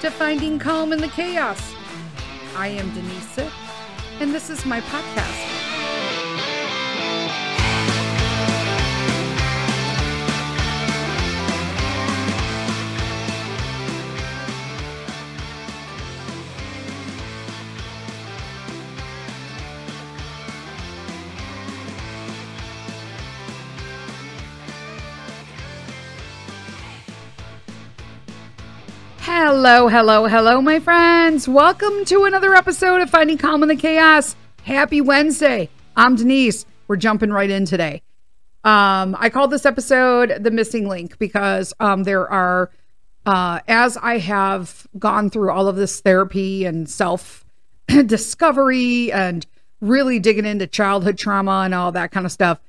to Finding Calm in the Chaos. I am Denise and this is my podcast. Hello, hello, hello, my friends. Welcome to another episode of Finding Calm in the Chaos. Happy Wednesday. I'm Denise. We're jumping right in today. Um, I called this episode The Missing Link because um, there are, uh, as I have gone through all of this therapy and self discovery and really digging into childhood trauma and all that kind of stuff,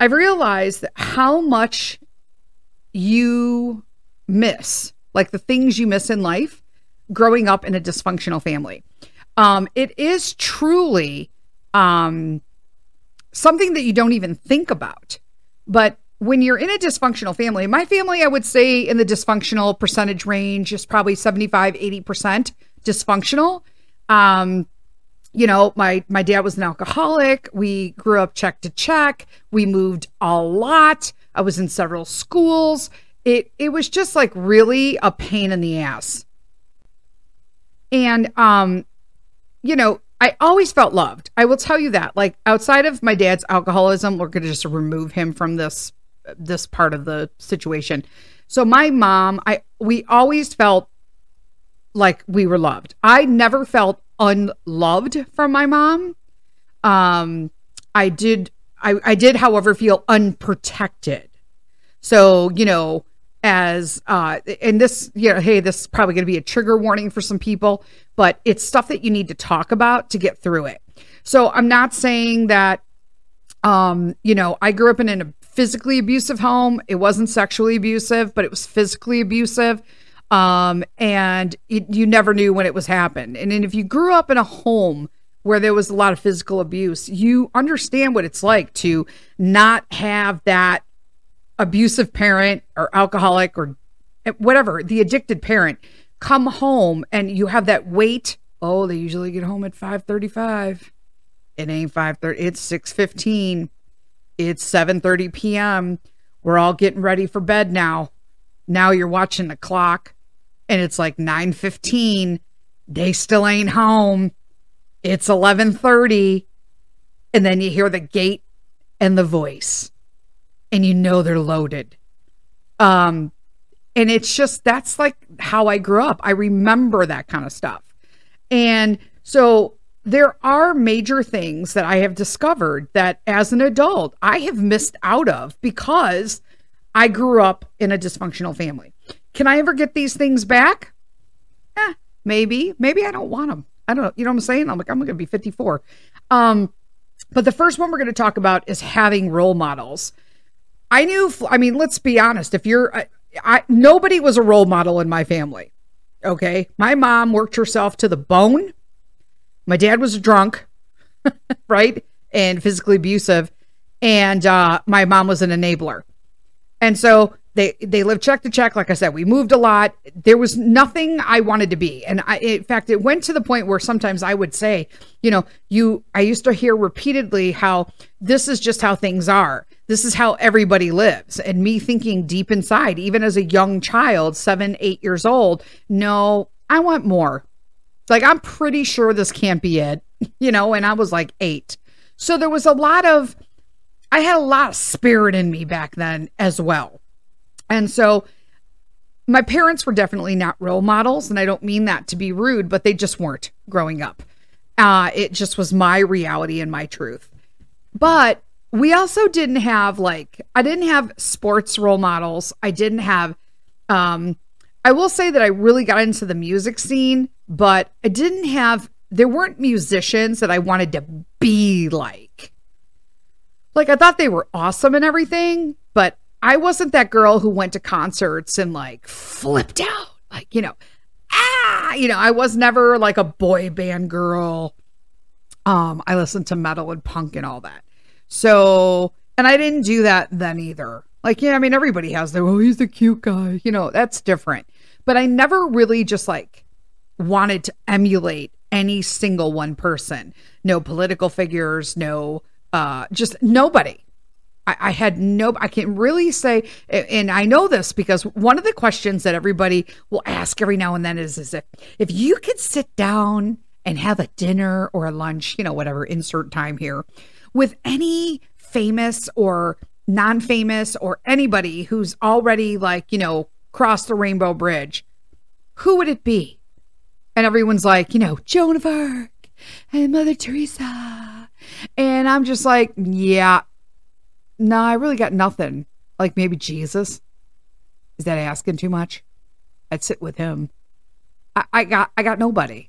I've realized that how much you miss like the things you miss in life growing up in a dysfunctional family. Um, it is truly um, something that you don't even think about. But when you're in a dysfunctional family, my family, I would say in the dysfunctional percentage range is probably 75, 80% dysfunctional. Um, you know, my my dad was an alcoholic. We grew up check to check. We moved a lot. I was in several schools it it was just like really a pain in the ass. And um you know, I always felt loved. I will tell you that. Like outside of my dad's alcoholism, we're going to just remove him from this this part of the situation. So my mom, I we always felt like we were loved. I never felt unloved from my mom. Um I did I I did however feel unprotected. So, you know, as uh and this you know hey this is probably going to be a trigger warning for some people but it's stuff that you need to talk about to get through it. So i'm not saying that um you know i grew up in a physically abusive home. It wasn't sexually abusive but it was physically abusive. Um and it, you never knew when it was happened. And then if you grew up in a home where there was a lot of physical abuse you understand what it's like to not have that abusive parent or alcoholic or whatever, the addicted parent come home and you have that wait. Oh, they usually get home at 5:35. It ain't 5:30, it's 6:15. It's 7:30 p.m. We're all getting ready for bed now. Now you're watching the clock and it's like 9:15. They still ain't home. It's 11:30 and then you hear the gate and the voice and you know they're loaded. Um, and it's just that's like how I grew up. I remember that kind of stuff. And so there are major things that I have discovered that as an adult I have missed out of because I grew up in a dysfunctional family. Can I ever get these things back? Eh, maybe. Maybe I don't want them. I don't know. You know what I'm saying? I'm like, I'm going to be 54. Um, but the first one we're going to talk about is having role models. I knew, I mean, let's be honest. If you're, I, I, nobody was a role model in my family. Okay. My mom worked herself to the bone. My dad was drunk, right? And physically abusive. And uh, my mom was an enabler. And so they they lived check to check. Like I said, we moved a lot. There was nothing I wanted to be, and I, in fact, it went to the point where sometimes I would say, you know, you. I used to hear repeatedly how this is just how things are. This is how everybody lives. And me thinking deep inside, even as a young child, seven, eight years old, no, I want more. Like, I'm pretty sure this can't be it, you know, and I was like eight. So there was a lot of, I had a lot of spirit in me back then as well. And so my parents were definitely not role models. And I don't mean that to be rude, but they just weren't growing up. Uh, it just was my reality and my truth. But we also didn't have like I didn't have sports role models. I didn't have um I will say that I really got into the music scene, but I didn't have there weren't musicians that I wanted to be like. Like I thought they were awesome and everything, but I wasn't that girl who went to concerts and like flipped out. Like, you know, ah, you know, I was never like a boy band girl. Um, I listened to metal and punk and all that. So, and I didn't do that then either. Like, yeah, I mean, everybody has their, oh, he's the cute guy. You know, that's different. but I never really just like wanted to emulate any single one person. No political figures, no, uh, just nobody. I, I had no, I can really say, and I know this because one of the questions that everybody will ask every now and then is, is if, if you could sit down and have a dinner or a lunch, you know, whatever, insert time here with any famous or non famous or anybody who's already like, you know, crossed the rainbow bridge, who would it be? And everyone's like, you know, Joan of Arc and Mother Teresa. And I'm just like, yeah, nah, I really got nothing. Like maybe Jesus. Is that asking too much? I'd sit with him. I, I got I got nobody.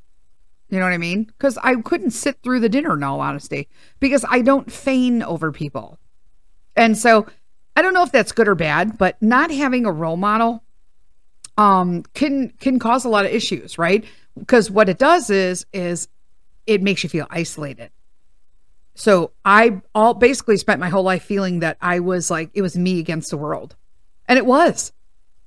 You know what I mean? Because I couldn't sit through the dinner in all honesty. Because I don't feign over people. And so I don't know if that's good or bad, but not having a role model um, can can cause a lot of issues, right? Because what it does is is it makes you feel isolated. So I all basically spent my whole life feeling that I was like it was me against the world. And it was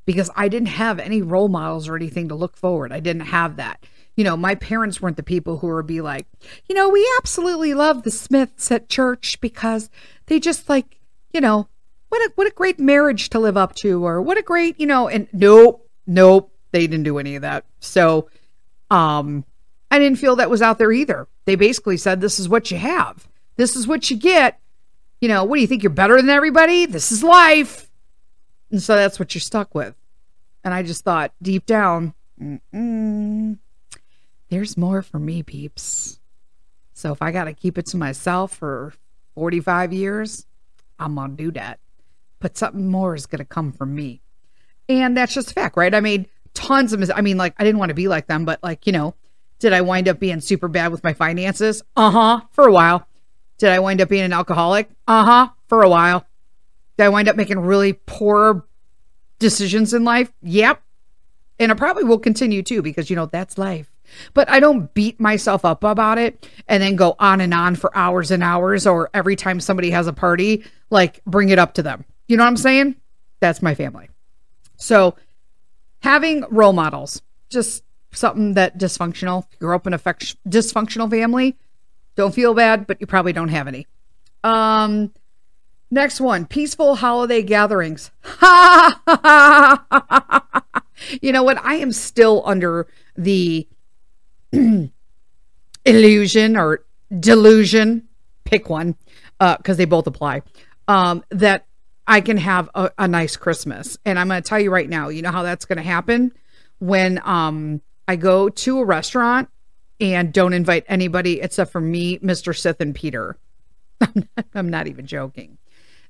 because I didn't have any role models or anything to look forward. I didn't have that. You know, my parents weren't the people who would be like, you know, we absolutely love the Smiths at church because they just like, you know, what a what a great marriage to live up to or what a great, you know, and nope, Nope, they didn't do any of that. So, um, I didn't feel that was out there either. They basically said, "This is what you have. This is what you get." You know, what do you think? You're better than everybody. This is life, and so that's what you're stuck with. And I just thought deep down, there's more for me, peeps. So if I got to keep it to myself for 45 years, I'm gonna do that. But something more is gonna come from me. And that's just a fact, right? I made tons of mis- I mean, like, I didn't want to be like them, but like, you know, did I wind up being super bad with my finances? Uh huh, for a while. Did I wind up being an alcoholic? Uh huh, for a while. Did I wind up making really poor decisions in life? Yep. And I probably will continue to because, you know, that's life. But I don't beat myself up about it and then go on and on for hours and hours or every time somebody has a party, like bring it up to them. You know what I'm saying? That's my family. So having role models, just something that dysfunctional. If you grew up in a dysfunctional family, don't feel bad, but you probably don't have any. Um, next one, peaceful holiday gatherings. you know what? I am still under the illusion or delusion, pick one, because uh, they both apply. Um, that I can have a, a nice Christmas. And I'm going to tell you right now, you know how that's going to happen when um I go to a restaurant and don't invite anybody except for me, Mr. Sith, and Peter. I'm not, I'm not even joking.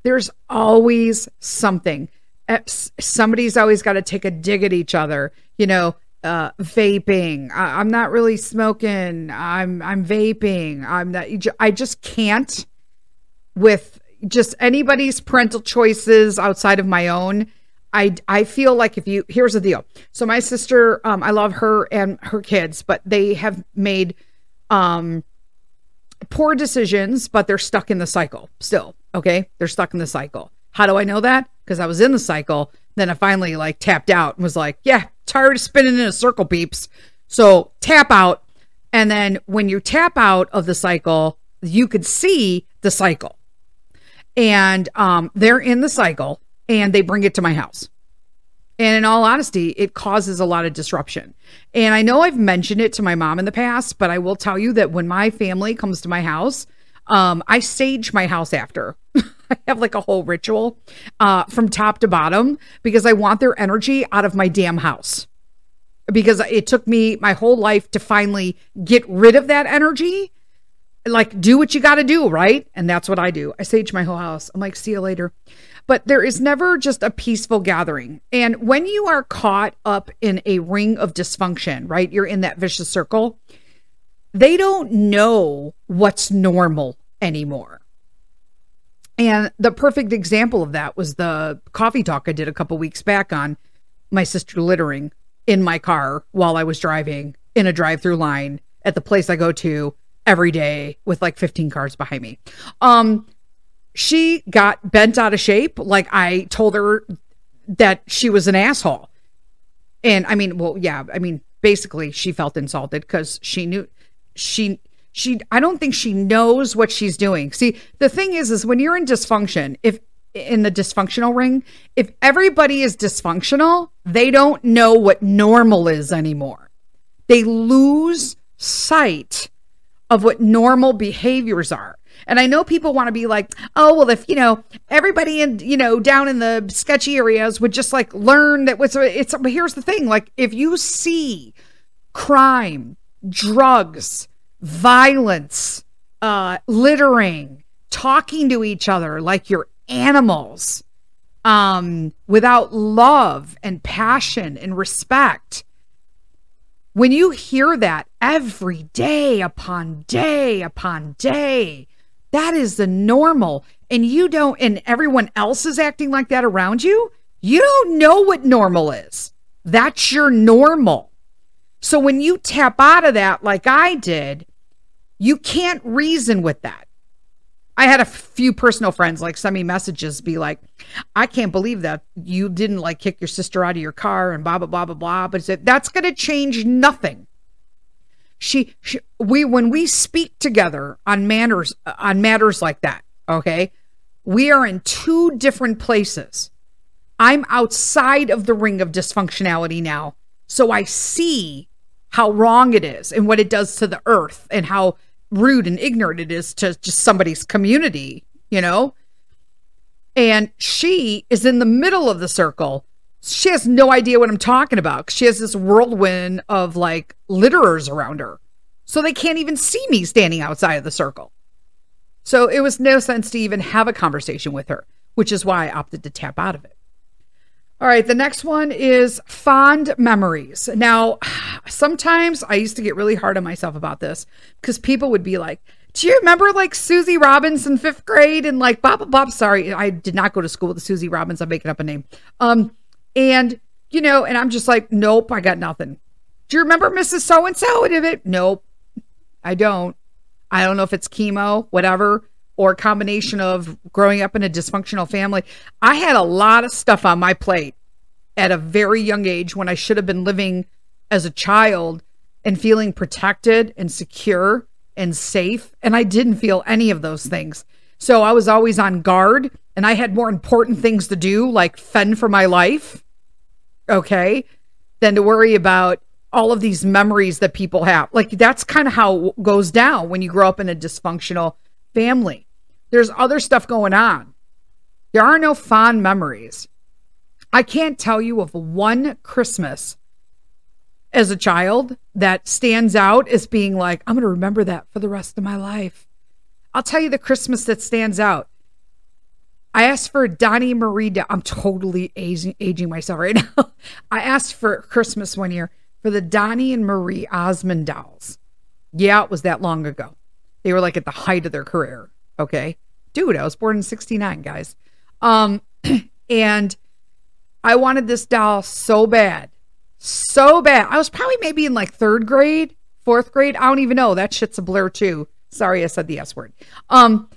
There's always something. Eh, somebody's always got to take a dig at each other. You know, uh, vaping. I, am not really smoking. I'm I'm vaping. I'm not. I just can't with just anybody's parental choices outside of my own. I, I feel like if you here's the deal. So my sister, um, I love her and her kids, but they have made um poor decisions, but they're stuck in the cycle still. Okay, they're stuck in the cycle. How do I know that? Because I was in the cycle. Then I finally like tapped out and was like, yeah, tired of spinning in a circle, peeps. So tap out. And then when you tap out of the cycle, you could see the cycle and um, they're in the cycle and they bring it to my house. And in all honesty, it causes a lot of disruption. And I know I've mentioned it to my mom in the past, but I will tell you that when my family comes to my house, um, I sage my house after. I have like a whole ritual uh, from top to bottom because I want their energy out of my damn house. Because it took me my whole life to finally get rid of that energy like do what you got to do, right? And that's what I do. I sage my whole house. I'm like, see you later. But there is never just a peaceful gathering. And when you are caught up in a ring of dysfunction, right? You're in that vicious circle. They don't know what's normal anymore. And the perfect example of that was the coffee talk I did a couple weeks back on my sister littering in my car while I was driving in a drive through line at the place I go to every day with like 15 cars behind me. Um, she got bent out of shape. Like I told her that she was an asshole. And I mean, well, yeah, I mean, basically she felt insulted because she knew she she I don't think she knows what she's doing. See, the thing is is when you're in dysfunction, if in the dysfunctional ring, if everybody is dysfunctional, they don't know what normal is anymore. They lose sight of what normal behaviors are. And I know people want to be like, oh, well, if, you know, everybody in, you know, down in the sketchy areas would just like learn that what's, it's, but here's the thing like, if you see crime, drugs, violence, uh, littering, talking to each other like you're animals, um, without love and passion and respect, when you hear that every day upon day upon day, that is the normal. And you don't, and everyone else is acting like that around you. You don't know what normal is. That's your normal. So when you tap out of that, like I did, you can't reason with that. I had a few personal friends like send me messages, be like, I can't believe that you didn't like kick your sister out of your car and blah, blah, blah, blah, blah. But that's going to change nothing she, she we when we speak together on manners on matters like that okay we are in two different places. I'm outside of the ring of dysfunctionality now so i see how wrong it is and what it does to the earth and how rude and ignorant it is to just somebody's community you know? And she is in the middle of the circle she has no idea what I'm talking about. She has this whirlwind of like litterers around her. So they can't even see me standing outside of the circle. So it was no sense to even have a conversation with her, which is why I opted to tap out of it. All right, the next one is fond memories. Now, sometimes I used to get really hard on myself about this because people would be like, do you remember like Susie Robbins in fifth grade and like Bob Bob? Sorry, I did not go to school with Susie Robbins. I'm making up a name. Um, and, you know, and I'm just like, nope, I got nothing. Do you remember Mrs. So and so? it? Nope, I don't. I don't know if it's chemo, whatever, or a combination of growing up in a dysfunctional family. I had a lot of stuff on my plate at a very young age when I should have been living as a child and feeling protected and secure and safe. And I didn't feel any of those things. So I was always on guard and I had more important things to do, like fend for my life, okay, than to worry about all of these memories that people have. Like that's kind of how it goes down when you grow up in a dysfunctional family. There's other stuff going on. There are no fond memories. I can't tell you of one Christmas as a child that stands out as being like, I'm going to remember that for the rest of my life. I'll tell you the Christmas that stands out. I asked for Donny Marie. I'm totally aging, aging myself right now. I asked for Christmas one year for the Donny and Marie Osmond dolls. Yeah, it was that long ago. They were like at the height of their career. Okay. Dude, I was born in 69, guys. Um, and I wanted this doll so bad. So bad. I was probably maybe in like third grade, fourth grade. I don't even know. That shit's a blur too. Sorry, I said the S word. Um,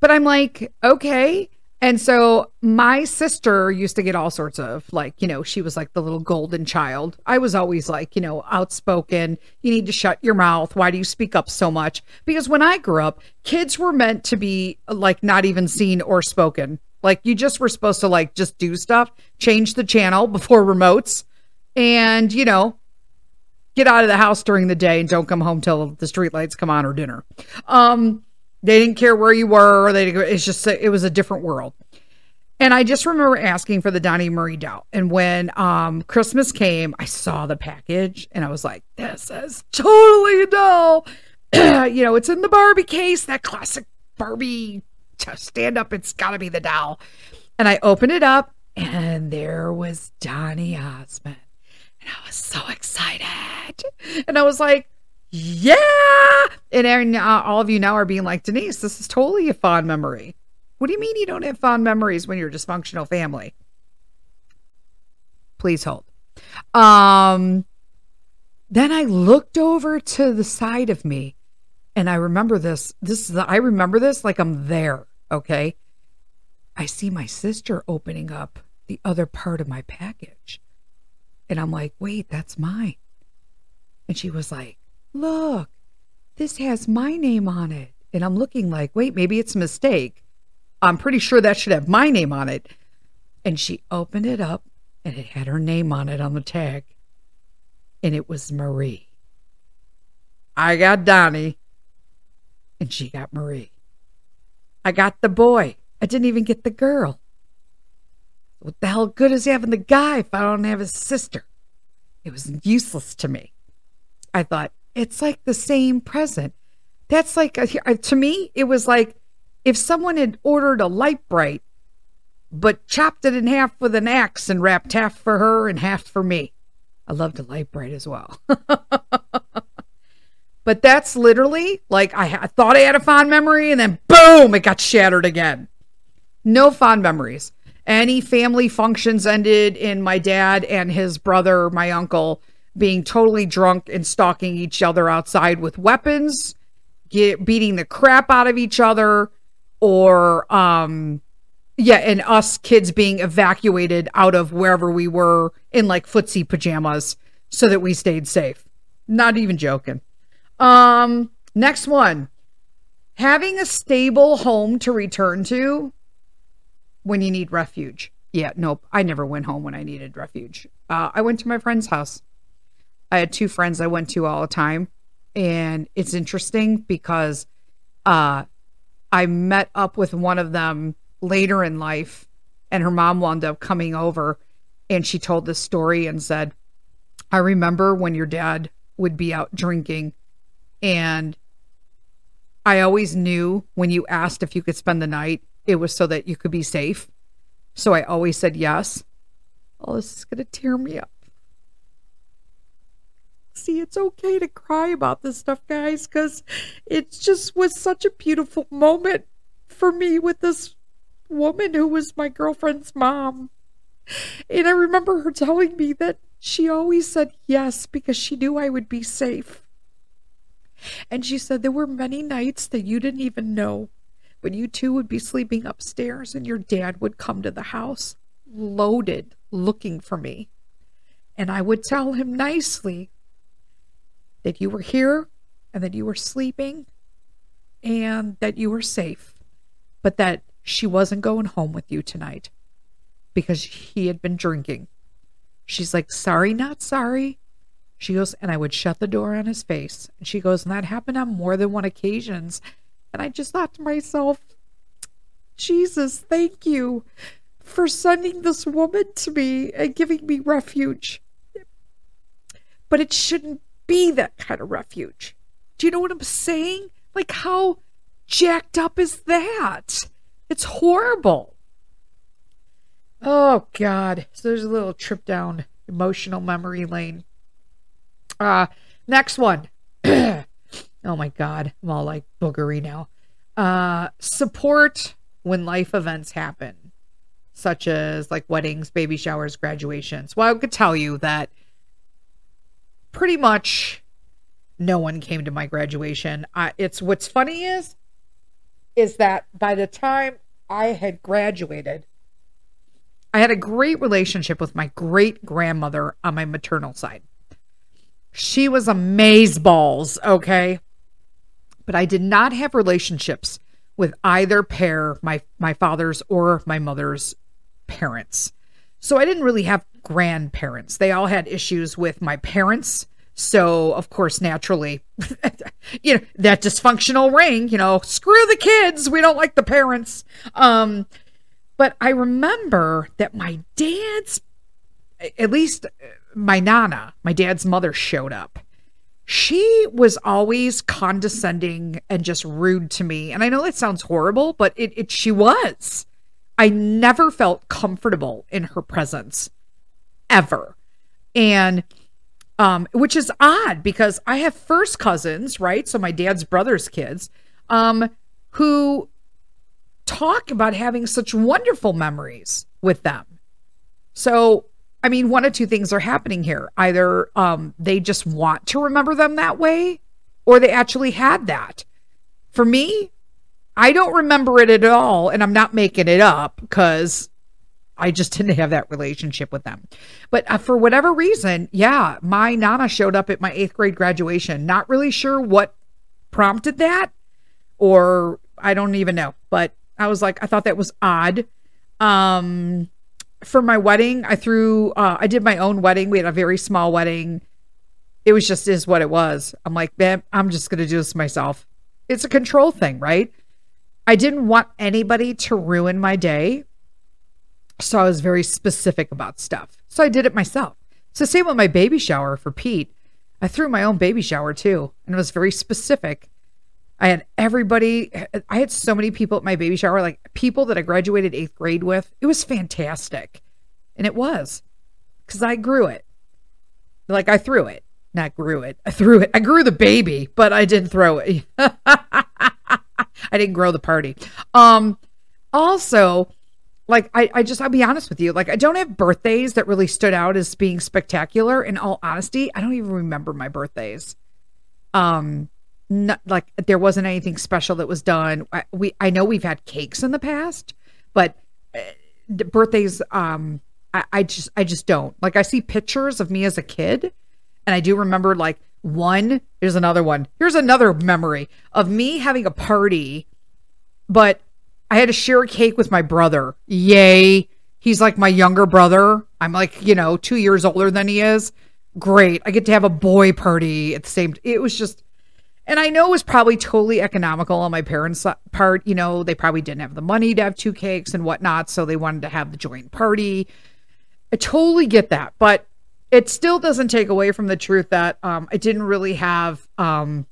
but I'm like, okay. And so my sister used to get all sorts of like, you know, she was like the little golden child. I was always like, you know, outspoken. You need to shut your mouth. Why do you speak up so much? Because when I grew up, kids were meant to be like not even seen or spoken. Like you just were supposed to like just do stuff, change the channel before remotes, and, you know, get out of the house during the day and don't come home till the street lights come on or dinner. Um, they didn't care where you were. They it's just it was a different world. And I just remember asking for the Donny Marie doll. And when um, Christmas came, I saw the package and I was like, this is totally a doll. you know, it's in the Barbie case, that classic Barbie stand up. It's got to be the doll. And I opened it up and there was Donny Osmond. And I was so excited. And I was like, yeah. And uh, all of you now are being like, Denise, this is totally a fond memory. What do you mean you don't have fond memories when you're a dysfunctional family? Please hold. Um, then I looked over to the side of me and I remember this. This is the, I remember this like I'm there. Okay. I see my sister opening up the other part of my package. And I'm like, wait, that's mine. And she was like, look, this has my name on it. And I'm looking like, wait, maybe it's a mistake. I'm pretty sure that should have my name on it. And she opened it up and it had her name on it on the tag. And it was Marie. I got Donny and she got Marie. I got the boy. I didn't even get the girl. What the hell good is having the guy if I don't have his sister? It was useless to me. I thought, it's like the same present. That's like, uh, a, uh, to me, it was like if someone had ordered a Lite-Brite, but chopped it in half with an axe and wrapped half for her and half for me. I loved a Lite-Brite as well. but that's literally like I, I thought I had a fond memory and then boom, it got shattered again. No fond memories. Any family functions ended in my dad and his brother, my uncle, being totally drunk and stalking each other outside with weapons, get, beating the crap out of each other, or um, yeah, and us kids being evacuated out of wherever we were in like footsie pajamas so that we stayed safe. Not even joking. Um, next one. Having a stable home to return to when you need refuge. Yeah, nope. I never went home when I needed refuge. Uh, I went to my friend's house. I had two friends I went to all the time. And it's interesting because uh, I met up with one of them later in life, and her mom wound up coming over and she told this story and said, I remember when your dad would be out drinking, and I always knew when you asked if you could spend the night, it was so that you could be safe. So I always said yes. Oh, this is going to tear me up. See, it's okay to cry about this stuff, guys, because it just was such a beautiful moment for me with this woman who was my girlfriend's mom. And I remember her telling me that she always said yes because she knew I would be safe. And she said there were many nights that you didn't even know when you two would be sleeping upstairs and your dad would come to the house loaded looking for me. And I would tell him nicely that you were here and that you were sleeping and that you were safe, but that she wasn't going home with you tonight because he had been drinking. She's like, sorry, not sorry. She goes, and I would shut the door on his face. And she goes, and that happened on more than one occasions. And I just thought to myself, Jesus, thank you for sending this woman to me and giving me refuge. But it shouldn't be that kind of refuge. Do you know what I'm saying? Like, how jacked up is that? It's horrible. Oh, God. So there's a little trip down emotional memory lane. Uh, next one. Oh my God. I'm all like boogery now. Uh, support when life events happen, such as like weddings, baby showers, graduations. Well, I could tell you that pretty much no one came to my graduation. I, it's what's funny is, is that by the time I had graduated, I had a great relationship with my great grandmother on my maternal side. She was amaze balls, okay? but I did not have relationships with either pair, my my father's or my mother's parents. So I didn't really have grandparents. They all had issues with my parents. So of course, naturally, you know, that dysfunctional ring, you know, screw the kids. We don't like the parents. Um, but I remember that my dad's, at least my nana, my dad's mother showed up she was always condescending and just rude to me. And I know that sounds horrible, but it, it she was. I never felt comfortable in her presence ever. And um, which is odd because I have first cousins, right? So my dad's brother's kids, um, who talk about having such wonderful memories with them. So I mean, one of two things are happening here. Either um, they just want to remember them that way, or they actually had that. For me, I don't remember it at all, and I'm not making it up because I just didn't have that relationship with them. But uh, for whatever reason, yeah, my nana showed up at my eighth grade graduation. Not really sure what prompted that, or I don't even know. But I was like, I thought that was odd. Um, for my wedding, I threw, uh, I did my own wedding. We had a very small wedding. It was just is what it was. I'm like, man, I'm just gonna do this myself. It's a control thing, right? I didn't want anybody to ruin my day. So I was very specific about stuff. So I did it myself. So same with my baby shower for Pete. I threw my own baby shower too, and it was very specific. I had everybody, I had so many people at my baby shower, like people that I graduated eighth grade with. It was fantastic. And it was because I grew it. Like I threw it, not grew it. I threw it. I grew the baby, but I didn't throw it. I didn't grow the party. Um, also, like I, I just I'll be honest with you, like I don't have birthdays that really stood out as being spectacular. In all honesty, I don't even remember my birthdays. Um, not, like there wasn't anything special that was done. I, we I know we've had cakes in the past, but uh, birthdays, um, I, I just I just don't like. I see pictures of me as a kid, and I do remember like one. Here's another one. Here's another memory of me having a party, but I had to share a cake with my brother. Yay. He's like my younger brother. I'm like, you know, two years older than he is. Great. I get to have a boy party at the same it was just and I know it was probably totally economical on my parents' part. You know, they probably didn't have the money to have two cakes and whatnot, so they wanted to have the joint party. I totally get that, but it still doesn't take away from the truth that um, I didn't really have um,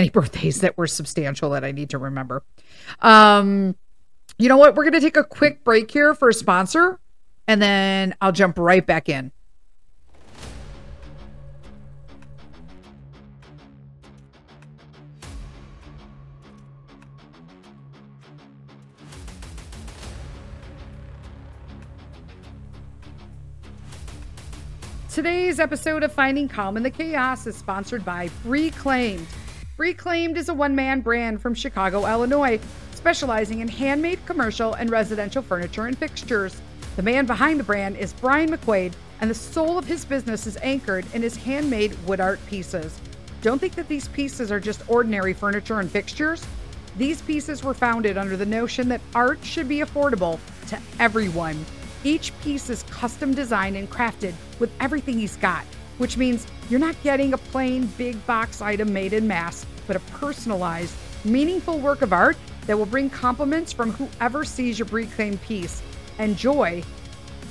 any birthdays that were substantial that I need to remember. Um, you know what? We're going to take a quick break here for a sponsor, and then I'll jump right back in. Today's episode of Finding Calm in the Chaos is sponsored by Reclaimed. Reclaimed is a one man brand from Chicago, Illinois, specializing in handmade commercial and residential furniture and fixtures. The man behind the brand is Brian McQuaid, and the soul of his business is anchored in his handmade wood art pieces. Don't think that these pieces are just ordinary furniture and fixtures. These pieces were founded under the notion that art should be affordable to everyone. Each piece is custom designed and crafted with everything he's got, which means you're not getting a plain big box item made in mass, but a personalized, meaningful work of art that will bring compliments from whoever sees your reclaimed piece and joy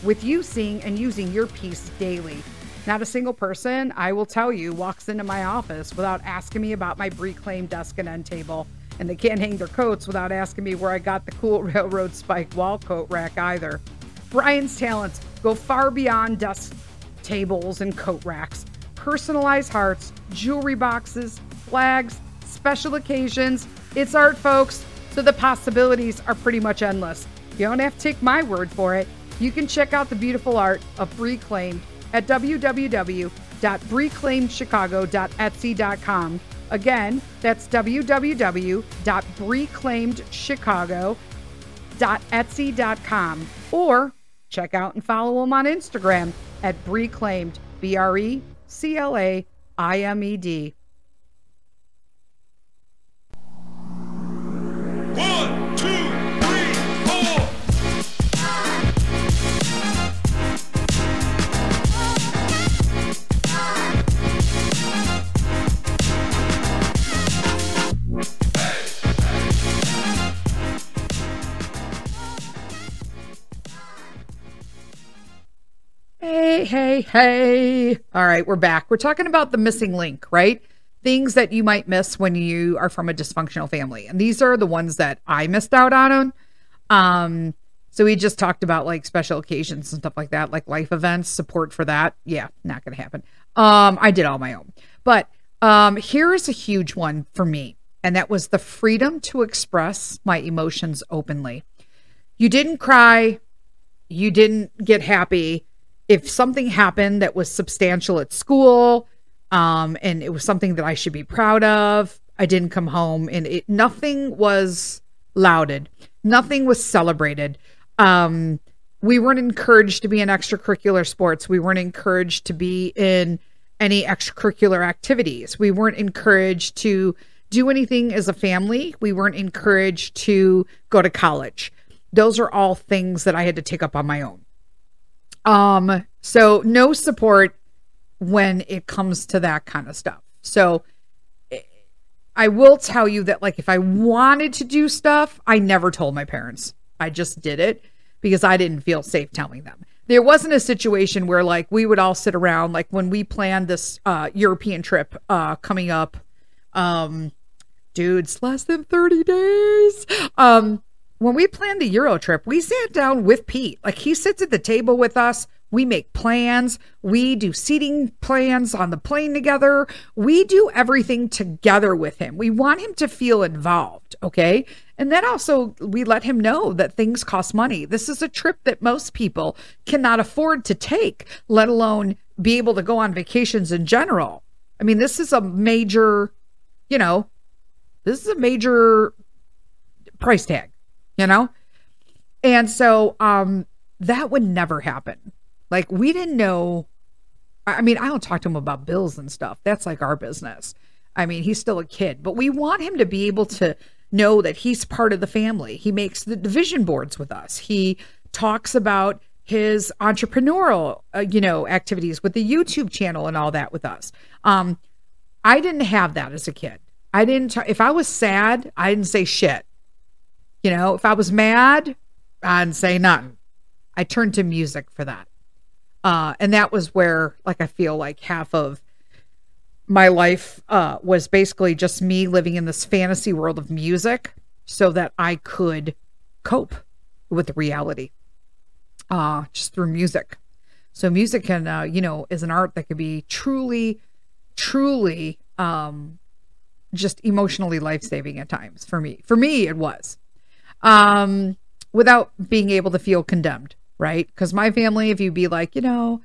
with you seeing and using your piece daily. Not a single person, I will tell you, walks into my office without asking me about my reclaimed desk and end table. And they can't hang their coats without asking me where I got the cool railroad spike wall coat rack either. Brian's talents go far beyond dust tables and coat racks. Personalized hearts, jewelry boxes, flags, special occasions. It's art, folks, so the possibilities are pretty much endless. You don't have to take my word for it. You can check out the beautiful art of Reclaimed at www.reclaimedchicago.etsy.com. Again, that's www.reclaimedchicago.etsy.com. Or Check out and follow them on Instagram at Reclaimed, B R E C L A I M E D. Hey, hey. All right, we're back. We're talking about the missing link, right? Things that you might miss when you are from a dysfunctional family. And these are the ones that I missed out on. Um, so we just talked about like special occasions and stuff like that, like life events, support for that. Yeah, not gonna happen. Um, I did all my own. But um, here's a huge one for me, and that was the freedom to express my emotions openly. You didn't cry, you didn't get happy if something happened that was substantial at school um, and it was something that I should be proud of, I didn't come home and it nothing was lauded, nothing was celebrated. Um, we weren't encouraged to be in extracurricular sports. We weren't encouraged to be in any extracurricular activities. We weren't encouraged to do anything as a family. We weren't encouraged to go to college. Those are all things that I had to take up on my own. Um, so no support when it comes to that kind of stuff. So I will tell you that like if I wanted to do stuff, I never told my parents. I just did it because I didn't feel safe telling them. There wasn't a situation where like we would all sit around like when we planned this uh European trip uh coming up um dudes less than 30 days. Um when we planned the Euro trip, we sat down with Pete. Like he sits at the table with us. We make plans. We do seating plans on the plane together. We do everything together with him. We want him to feel involved. Okay. And then also, we let him know that things cost money. This is a trip that most people cannot afford to take, let alone be able to go on vacations in general. I mean, this is a major, you know, this is a major price tag, you know? And so um that would never happen. Like we didn't know. I mean, I don't talk to him about bills and stuff. That's like our business. I mean, he's still a kid, but we want him to be able to know that he's part of the family. He makes the division boards with us. He talks about his entrepreneurial, uh, you know, activities with the YouTube channel and all that with us. Um, I didn't have that as a kid. I didn't. T- if I was sad, I didn't say shit. You know, if I was mad, I didn't say nothing. I turned to music for that. Uh, and that was where, like, I feel like half of my life uh, was basically just me living in this fantasy world of music so that I could cope with reality uh, just through music. So, music can, uh, you know, is an art that can be truly, truly um, just emotionally life saving at times for me. For me, it was um, without being able to feel condemned right? Because my family, if you'd be like, you know,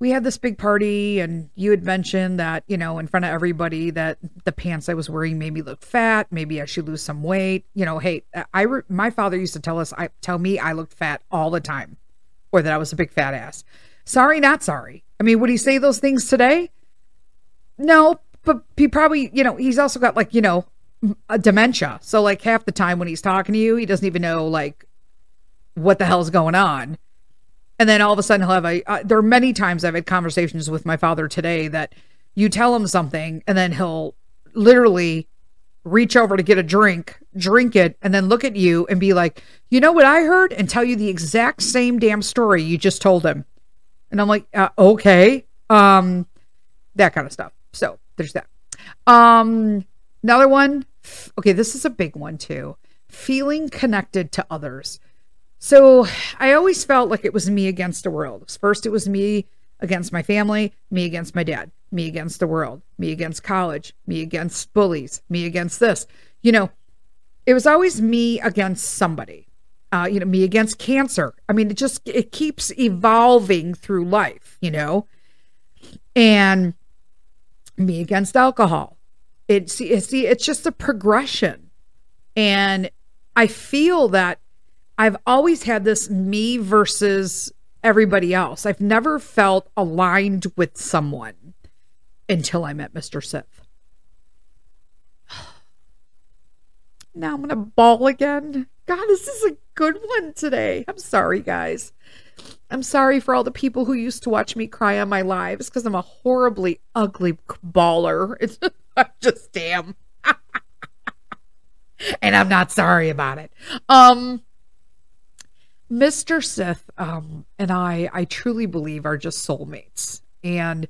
we had this big party and you had mentioned that, you know, in front of everybody that the pants I was wearing made me look fat. Maybe I should lose some weight. You know, hey, I, re- my father used to tell us, I tell me I looked fat all the time or that I was a big fat ass. Sorry, not sorry. I mean, would he say those things today? No, but he probably, you know, he's also got like, you know, dementia. So like half the time when he's talking to you, he doesn't even know like what the hell's going on. And then all of a sudden he'll have a, uh, there are many times I've had conversations with my father today that you tell him something and then he'll literally reach over to get a drink, drink it, and then look at you and be like, you know what I heard? And tell you the exact same damn story you just told him. And I'm like, uh, okay. Um, that kind of stuff. So there's that. Um, another one. Okay, this is a big one too. Feeling connected to others. So I always felt like it was me against the world. First, it was me against my family, me against my dad, me against the world, me against college, me against bullies, me against this. You know, it was always me against somebody. Uh, you know, me against cancer. I mean, it just it keeps evolving through life, you know, and me against alcohol. It's see, it's just a progression, and I feel that I've always had this me versus everybody else. I've never felt aligned with someone until I met Mr. Sith. Now I'm to bawl again. God, this is a good one today. I'm sorry, guys. I'm sorry for all the people who used to watch me cry on my lives because I'm a horribly ugly bawler. It's I just damn. and I'm not sorry about it. Um Mr. Sith um, and I, I truly believe, are just soulmates. And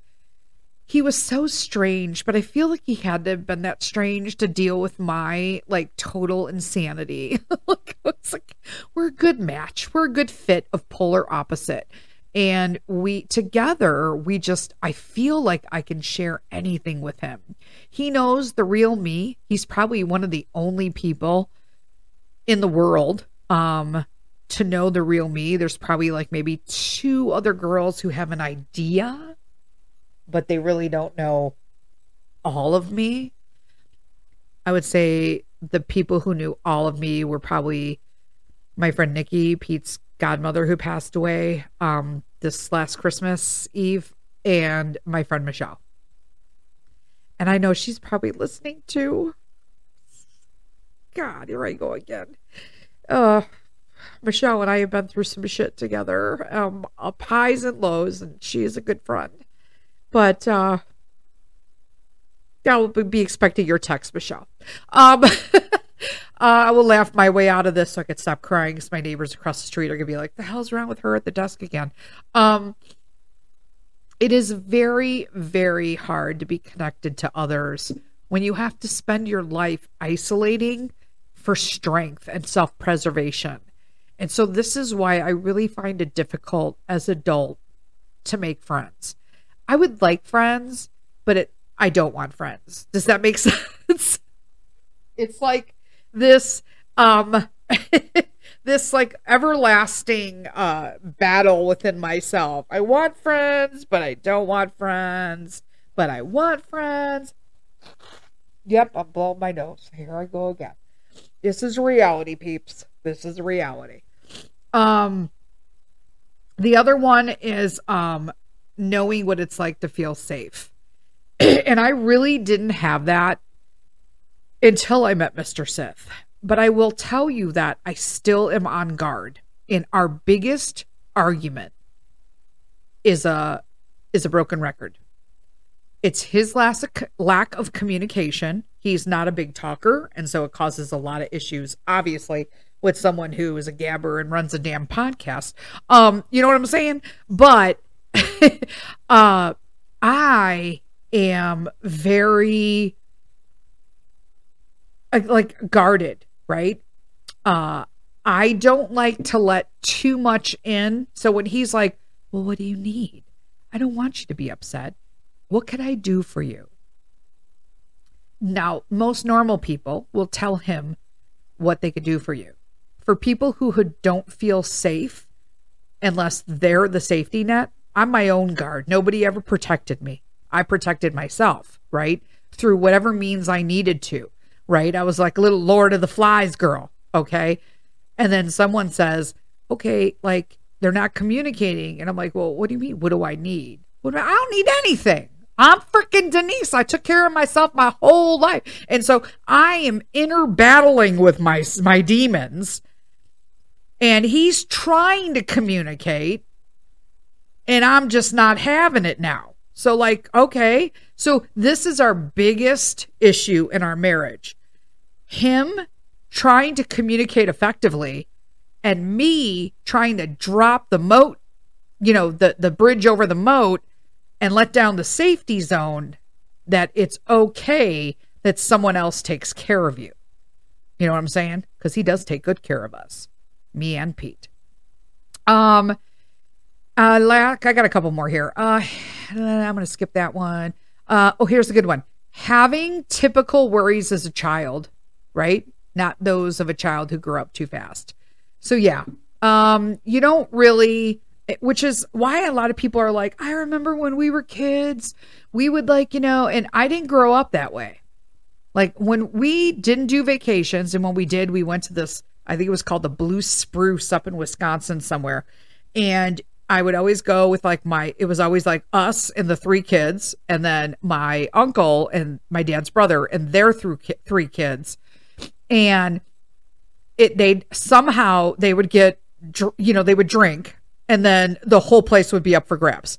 he was so strange, but I feel like he had to have been that strange to deal with my like total insanity. like, it's like we're a good match. We're a good fit of polar opposite. And we together, we just, I feel like I can share anything with him. He knows the real me. He's probably one of the only people in the world um to know the real me. There's probably like maybe two other girls who have an idea, but they really don't know all of me. I would say the people who knew all of me were probably my friend Nikki, Pete's godmother who passed away um, this last Christmas Eve, and my friend Michelle. And I know she's probably listening to. God, here I go again. Uh, Michelle and I have been through some shit together, um, up highs and lows, and she is a good friend. But uh, I will be expecting your text, Michelle. Um, I will laugh my way out of this so I could stop crying because my neighbors across the street are gonna be like, "The hell's wrong with her at the desk again?" Um, it is very, very hard to be connected to others when you have to spend your life isolating for strength and self-preservation. And so this is why I really find it difficult as adult to make friends. I would like friends, but it I don't want friends. Does that make sense? it's like this um this like everlasting uh battle within myself. I want friends, but I don't want friends, but I want friends. Yep, I'm blowing my nose. Here I go again. This is reality, peeps. This is reality. Um the other one is um knowing what it's like to feel safe. and I really didn't have that until I met Mr. Sith. But I will tell you that I still am on guard. In our biggest argument is a is a broken record. It's his last lack of communication. He's not a big talker, and so it causes a lot of issues. Obviously, with someone who is a gabber and runs a damn podcast. Um, you know what I'm saying? But uh I am very like guarded, right? Uh I don't like to let too much in. So when he's like, "Well, what do you need?" I don't want you to be upset. What can I do for you? Now, most normal people will tell him what they could do for you. For people who don't feel safe unless they're the safety net, I'm my own guard. Nobody ever protected me. I protected myself, right? Through whatever means I needed to right? I was like a little Lord of the Flies girl, okay? And then someone says, okay, like they're not communicating. And I'm like, well, what do you mean? What do I need? What do I, I don't need anything. I'm freaking Denise. I took care of myself my whole life. And so I am inner battling with my my demons. And he's trying to communicate and I'm just not having it now. So like, okay, so this is our biggest issue in our marriage. Him trying to communicate effectively and me trying to drop the moat, you know, the the bridge over the moat and let down the safety zone that it's okay that someone else takes care of you. You know what I'm saying? Cuz he does take good care of us. Me and Pete. Um uh I got a couple more here. Uh I'm going to skip that one. Uh, oh, here's a good one. Having typical worries as a child, right? Not those of a child who grew up too fast. So, yeah, um, you don't really, which is why a lot of people are like, I remember when we were kids, we would like, you know, and I didn't grow up that way. Like when we didn't do vacations, and when we did, we went to this, I think it was called the Blue Spruce up in Wisconsin somewhere. And I would always go with like my, it was always like us and the three kids, and then my uncle and my dad's brother and their three kids. And it, they'd somehow, they would get, you know, they would drink and then the whole place would be up for grabs.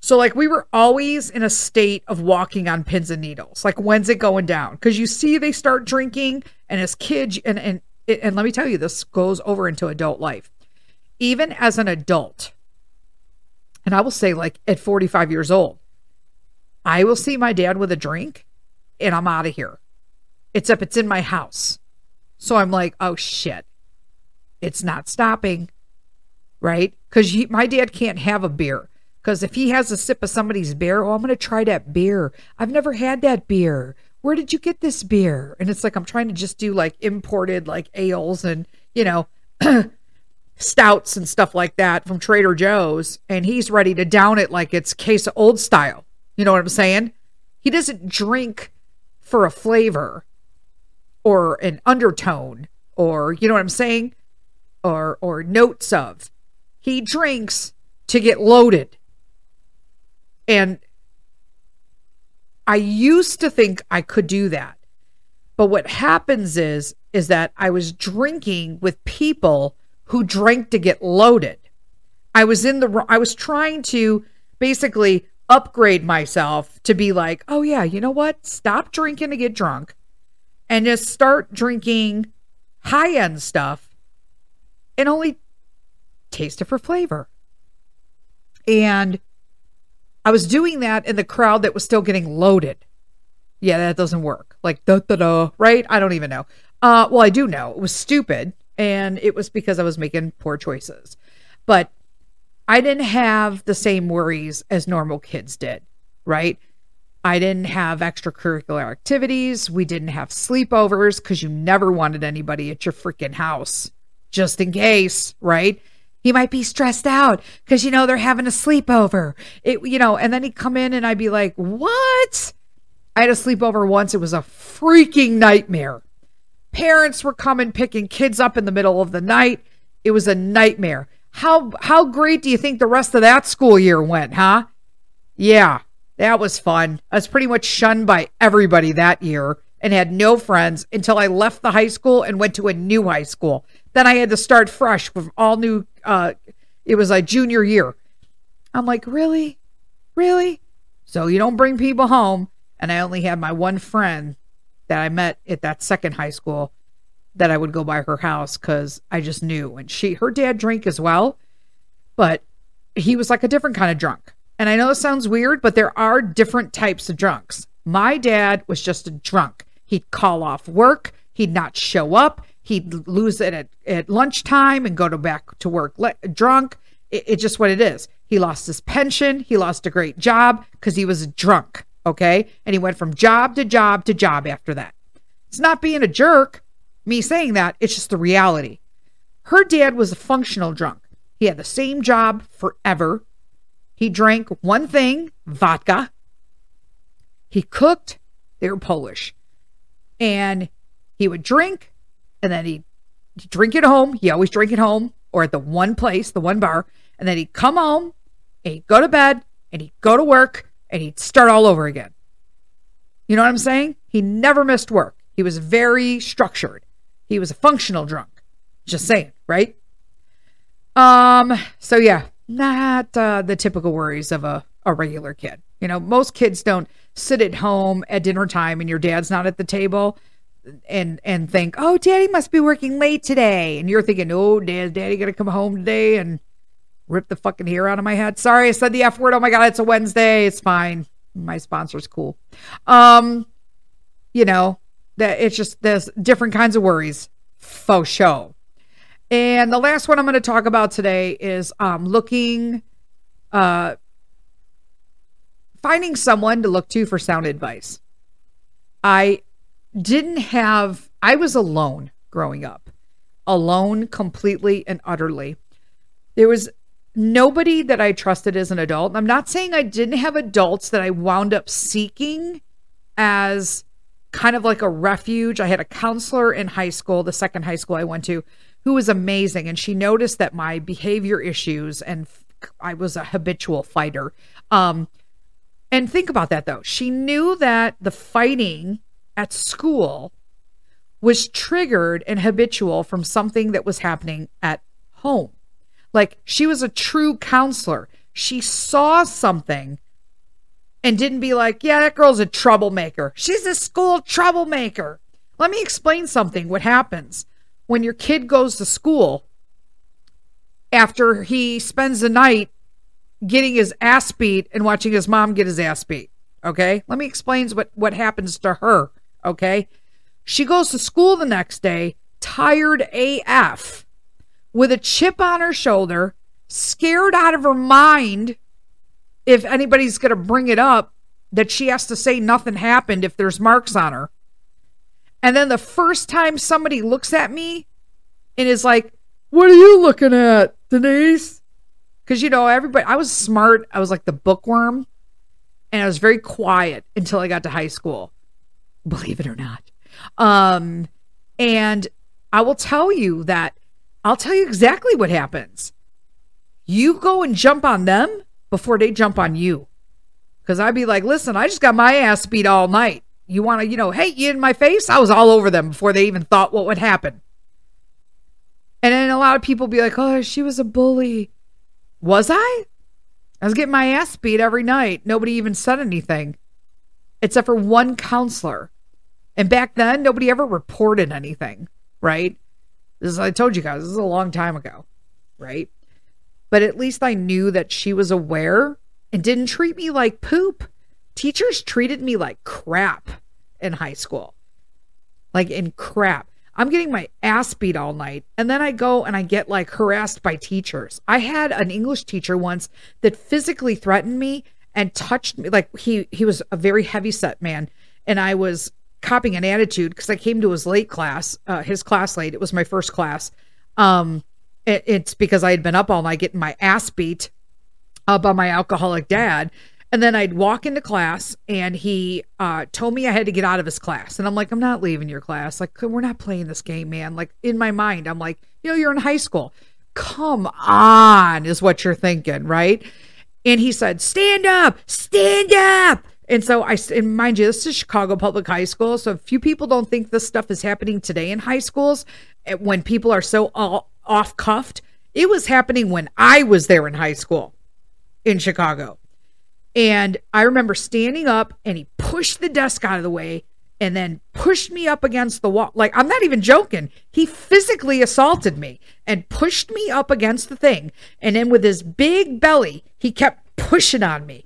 So, like, we were always in a state of walking on pins and needles. Like, when's it going down? Because you see, they start drinking, and as kids, and and and let me tell you, this goes over into adult life. Even as an adult, and I will say, like at 45 years old, I will see my dad with a drink and I'm out of here. Except it's in my house. So I'm like, oh shit, it's not stopping. Right? Because my dad can't have a beer. Because if he has a sip of somebody's beer, oh, I'm going to try that beer. I've never had that beer. Where did you get this beer? And it's like I'm trying to just do like imported like ales and, you know, stouts and stuff like that from Trader Joe's, and he's ready to down it like it's case of old style. You know what I'm saying? He doesn't drink for a flavor or an undertone or you know what I'm saying? Or or notes of. he drinks to get loaded. And I used to think I could do that. But what happens is is that I was drinking with people who drank to get loaded. I was in the I was trying to basically upgrade myself to be like, "Oh yeah, you know what? Stop drinking to get drunk and just start drinking high-end stuff and only taste it for flavor." And I was doing that in the crowd that was still getting loaded. Yeah, that doesn't work. Like da da da, right? I don't even know. Uh, well, I do know it was stupid, and it was because I was making poor choices. But I didn't have the same worries as normal kids did, right? I didn't have extracurricular activities. We didn't have sleepovers because you never wanted anybody at your freaking house, just in case, right? He might be stressed out because you know they're having a sleepover. It you know, and then he'd come in and I'd be like, "What?" I had a sleepover once. It was a freaking nightmare. Parents were coming picking kids up in the middle of the night. It was a nightmare. How how great do you think the rest of that school year went, huh? Yeah, that was fun. I was pretty much shunned by everybody that year and had no friends until I left the high school and went to a new high school. Then I had to start fresh with all new uh it was a junior year. I'm like, "Really? Really?" So you don't bring people home and I only had my one friend that I met at that second high school that I would go by her house cuz I just knew and she her dad drank as well, but he was like a different kind of drunk. And I know it sounds weird, but there are different types of drunks. My dad was just a drunk. He'd call off work, he'd not show up, He'd lose it at, at lunchtime and go to back to work le- drunk. It, it's just what it is. He lost his pension. He lost a great job because he was drunk. Okay. And he went from job to job to job after that. It's not being a jerk, me saying that. It's just the reality. Her dad was a functional drunk. He had the same job forever. He drank one thing, vodka. He cooked. They were Polish. And he would drink and then he'd drink at home. He always drank at home or at the one place, the one bar. And then he'd come home and he'd go to bed and he'd go to work and he'd start all over again. You know what I'm saying? He never missed work. He was very structured. He was a functional drunk. Just saying, right? Um, so yeah, not uh, the typical worries of a, a regular kid. You know, most kids don't sit at home at dinner time and your dad's not at the table and and think, oh, daddy must be working late today. And you're thinking, oh, dad, daddy gonna come home today and rip the fucking hair out of my head. Sorry, I said the F word. Oh my god, it's a Wednesday. It's fine. My sponsor's cool. Um, you know, that it's just there's different kinds of worries. Faux show. And the last one I'm going to talk about today is um looking uh finding someone to look to for sound advice. I didn't have, I was alone growing up, alone completely and utterly. There was nobody that I trusted as an adult. I'm not saying I didn't have adults that I wound up seeking as kind of like a refuge. I had a counselor in high school, the second high school I went to, who was amazing. And she noticed that my behavior issues and I was a habitual fighter. Um, and think about that though. She knew that the fighting at school was triggered and habitual from something that was happening at home. Like she was a true counselor. She saw something and didn't be like, yeah, that girl's a troublemaker. She's a school troublemaker. Let me explain something. What happens when your kid goes to school after he spends the night getting his ass beat and watching his mom get his ass beat? Okay. Let me explain what, what happens to her Okay. She goes to school the next day, tired AF, with a chip on her shoulder, scared out of her mind if anybody's going to bring it up that she has to say nothing happened if there's marks on her. And then the first time somebody looks at me and is like, What are you looking at, Denise? Because, you know, everybody, I was smart. I was like the bookworm. And I was very quiet until I got to high school believe it or not. Um, and I will tell you that I'll tell you exactly what happens. you go and jump on them before they jump on you. Because I'd be like, listen, I just got my ass beat all night. You want to, you know, hate you in my face? I was all over them before they even thought what would happen. And then a lot of people be like, oh, she was a bully. Was I? I was getting my ass beat every night. Nobody even said anything, except for one counselor. And back then, nobody ever reported anything, right? This is, I told you guys, this is a long time ago, right? But at least I knew that she was aware and didn't treat me like poop. Teachers treated me like crap in high school. Like in crap. I'm getting my ass beat all night. And then I go and I get like harassed by teachers. I had an English teacher once that physically threatened me and touched me. Like he he was a very heavy set man. And I was copying an attitude because I came to his late class, uh, his class late. It was my first class. Um, it, it's because I had been up all night getting my ass beat uh, by my alcoholic dad. And then I'd walk into class and he uh, told me I had to get out of his class. And I'm like, I'm not leaving your class. Like, we're not playing this game, man. Like, in my mind, I'm like, you know, you're in high school. Come on, is what you're thinking, right? And he said, stand up, stand up. And so I, and mind you, this is Chicago Public High School. So a few people don't think this stuff is happening today in high schools eh, when people are so off cuffed. It was happening when I was there in high school in Chicago. And I remember standing up and he pushed the desk out of the way and then pushed me up against the wall. Like, I'm not even joking. He physically assaulted me and pushed me up against the thing. And then with his big belly, he kept pushing on me.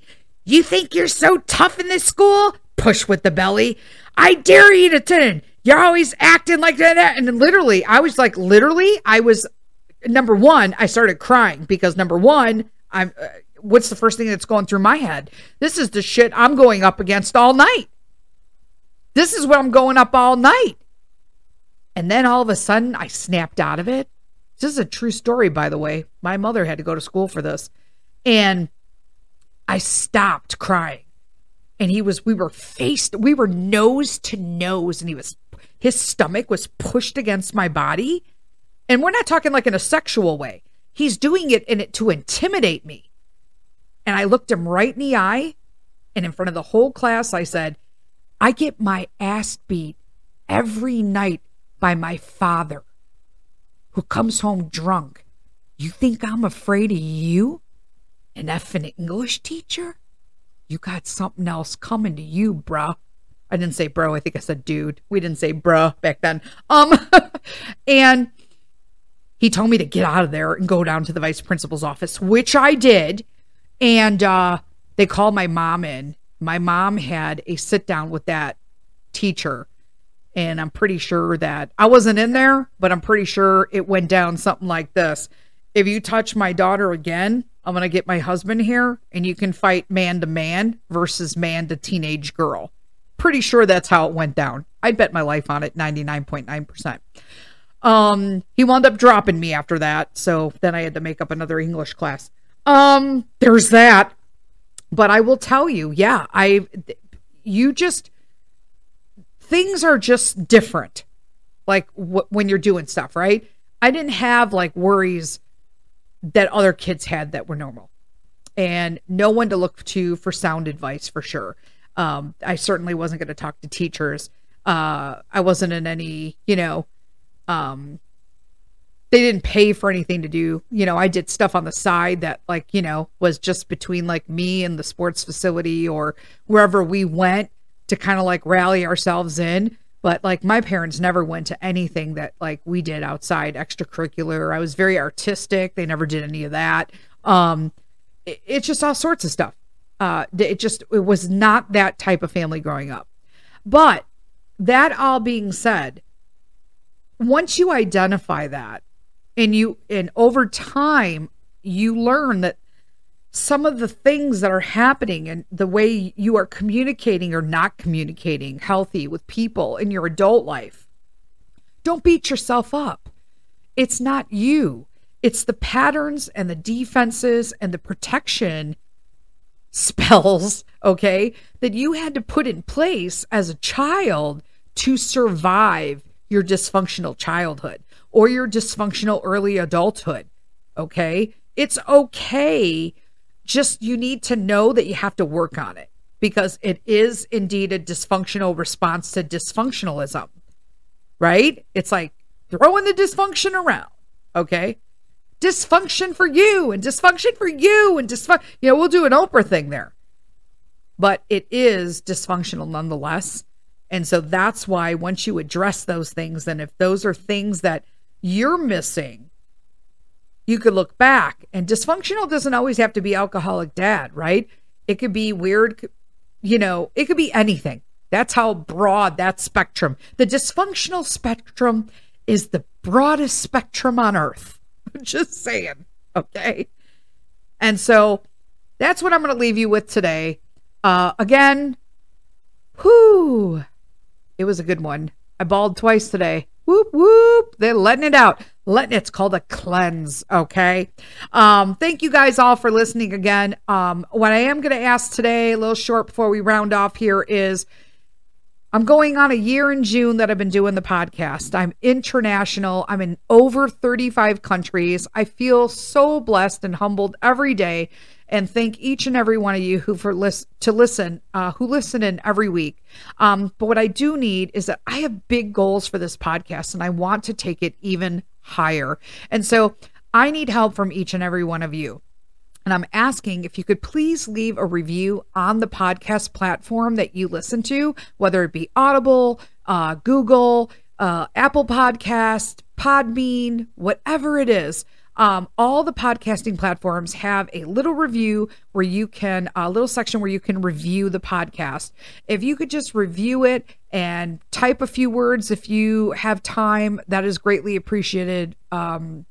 You think you're so tough in this school? Push with the belly. I dare you to turn. You're always acting like that. And literally, I was like, literally, I was number one, I started crying because number one, I'm. Uh, what's the first thing that's going through my head? This is the shit I'm going up against all night. This is what I'm going up all night. And then all of a sudden, I snapped out of it. This is a true story, by the way. My mother had to go to school for this. And I stopped crying. And he was, we were faced, we were nose to nose, and he was, his stomach was pushed against my body. And we're not talking like in a sexual way. He's doing it in it to intimidate me. And I looked him right in the eye. And in front of the whole class, I said, I get my ass beat every night by my father who comes home drunk. You think I'm afraid of you? An effing English teacher? You got something else coming to you, bruh. I didn't say bro, I think I said dude. We didn't say bruh back then. Um and he told me to get out of there and go down to the vice principal's office, which I did. And uh, they called my mom in. My mom had a sit down with that teacher. And I'm pretty sure that I wasn't in there, but I'm pretty sure it went down something like this. If you touch my daughter again, I'm going to get my husband here and you can fight man to man versus man to teenage girl. Pretty sure that's how it went down. I'd bet my life on it 99.9%. Um, he wound up dropping me after that. So then I had to make up another English class. Um, there's that. But I will tell you, yeah, I you just things are just different. Like when you're doing stuff, right? I didn't have like worries that other kids had that were normal. And no one to look to for sound advice for sure. Um, I certainly wasn't going to talk to teachers. Uh, I wasn't in any, you know, um, they didn't pay for anything to do. You know, I did stuff on the side that like, you know, was just between like me and the sports facility or wherever we went to kind of like rally ourselves in. But like my parents never went to anything that like we did outside extracurricular. I was very artistic. They never did any of that. Um it, it's just all sorts of stuff. Uh it just it was not that type of family growing up. But that all being said, once you identify that and you and over time you learn that some of the things that are happening and the way you are communicating or not communicating healthy with people in your adult life don't beat yourself up it's not you it's the patterns and the defenses and the protection spells okay that you had to put in place as a child to survive your dysfunctional childhood or your dysfunctional early adulthood. Okay. It's okay. Just you need to know that you have to work on it because it is indeed a dysfunctional response to dysfunctionalism, right? It's like throwing the dysfunction around, okay? Dysfunction for you and dysfunction for you and dysfunction. You know, we'll do an Oprah thing there. But it is dysfunctional nonetheless. And so that's why once you address those things, and if those are things that you're missing, you could look back. And dysfunctional doesn't always have to be alcoholic dad, right? It could be weird you know, it could be anything. That's how broad that spectrum. The dysfunctional spectrum is the broadest spectrum on earth. Just saying. Okay. And so that's what I'm going to leave you with today. Uh, again, whoo, it was a good one. I bawled twice today. Whoop, whoop. They're letting it out. Letting it's called a cleanse okay? Um thank you guys all for listening again. Um what i am going to ask today a little short before we round off here is i'm going on a year in june that i've been doing the podcast. I'm international. I'm in over 35 countries. I feel so blessed and humbled every day and thank each and every one of you who for list to listen, uh, who listen in every week. Um, but what I do need is that I have big goals for this podcast, and I want to take it even higher. And so I need help from each and every one of you. And I'm asking if you could please leave a review on the podcast platform that you listen to, whether it be Audible, uh, Google, uh, Apple Podcast, Podbean, whatever it is. Um, all the podcasting platforms have a little review where you can, a little section where you can review the podcast. If you could just review it and type a few words if you have time, that is greatly appreciated. Um,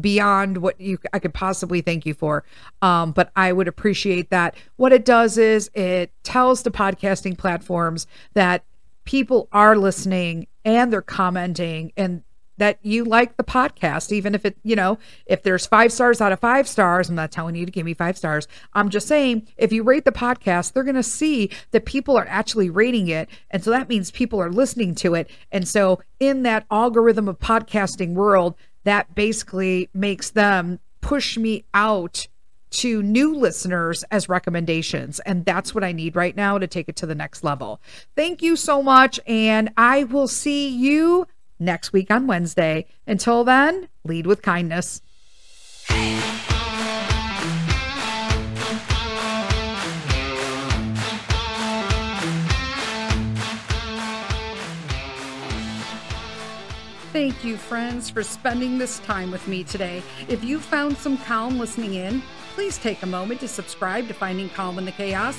beyond what you I could possibly thank you for. Um, but I would appreciate that. What it does is it tells the podcasting platforms that people are listening and they're commenting and that you like the podcast, even if it, you know, if there's five stars out of five stars, I'm not telling you to give me five stars. I'm just saying, if you rate the podcast, they're going to see that people are actually rating it. And so that means people are listening to it. And so in that algorithm of podcasting world, that basically makes them push me out to new listeners as recommendations. And that's what I need right now to take it to the next level. Thank you so much. And I will see you next week on Wednesday. Until then, lead with kindness. Thank you, friends, for spending this time with me today. If you found some calm listening in, please take a moment to subscribe to Finding Calm in the Chaos.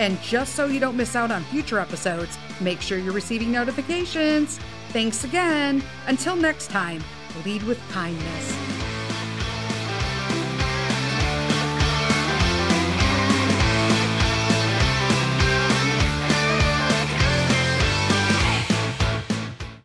And just so you don't miss out on future episodes, make sure you're receiving notifications. Thanks again. Until next time, lead with kindness.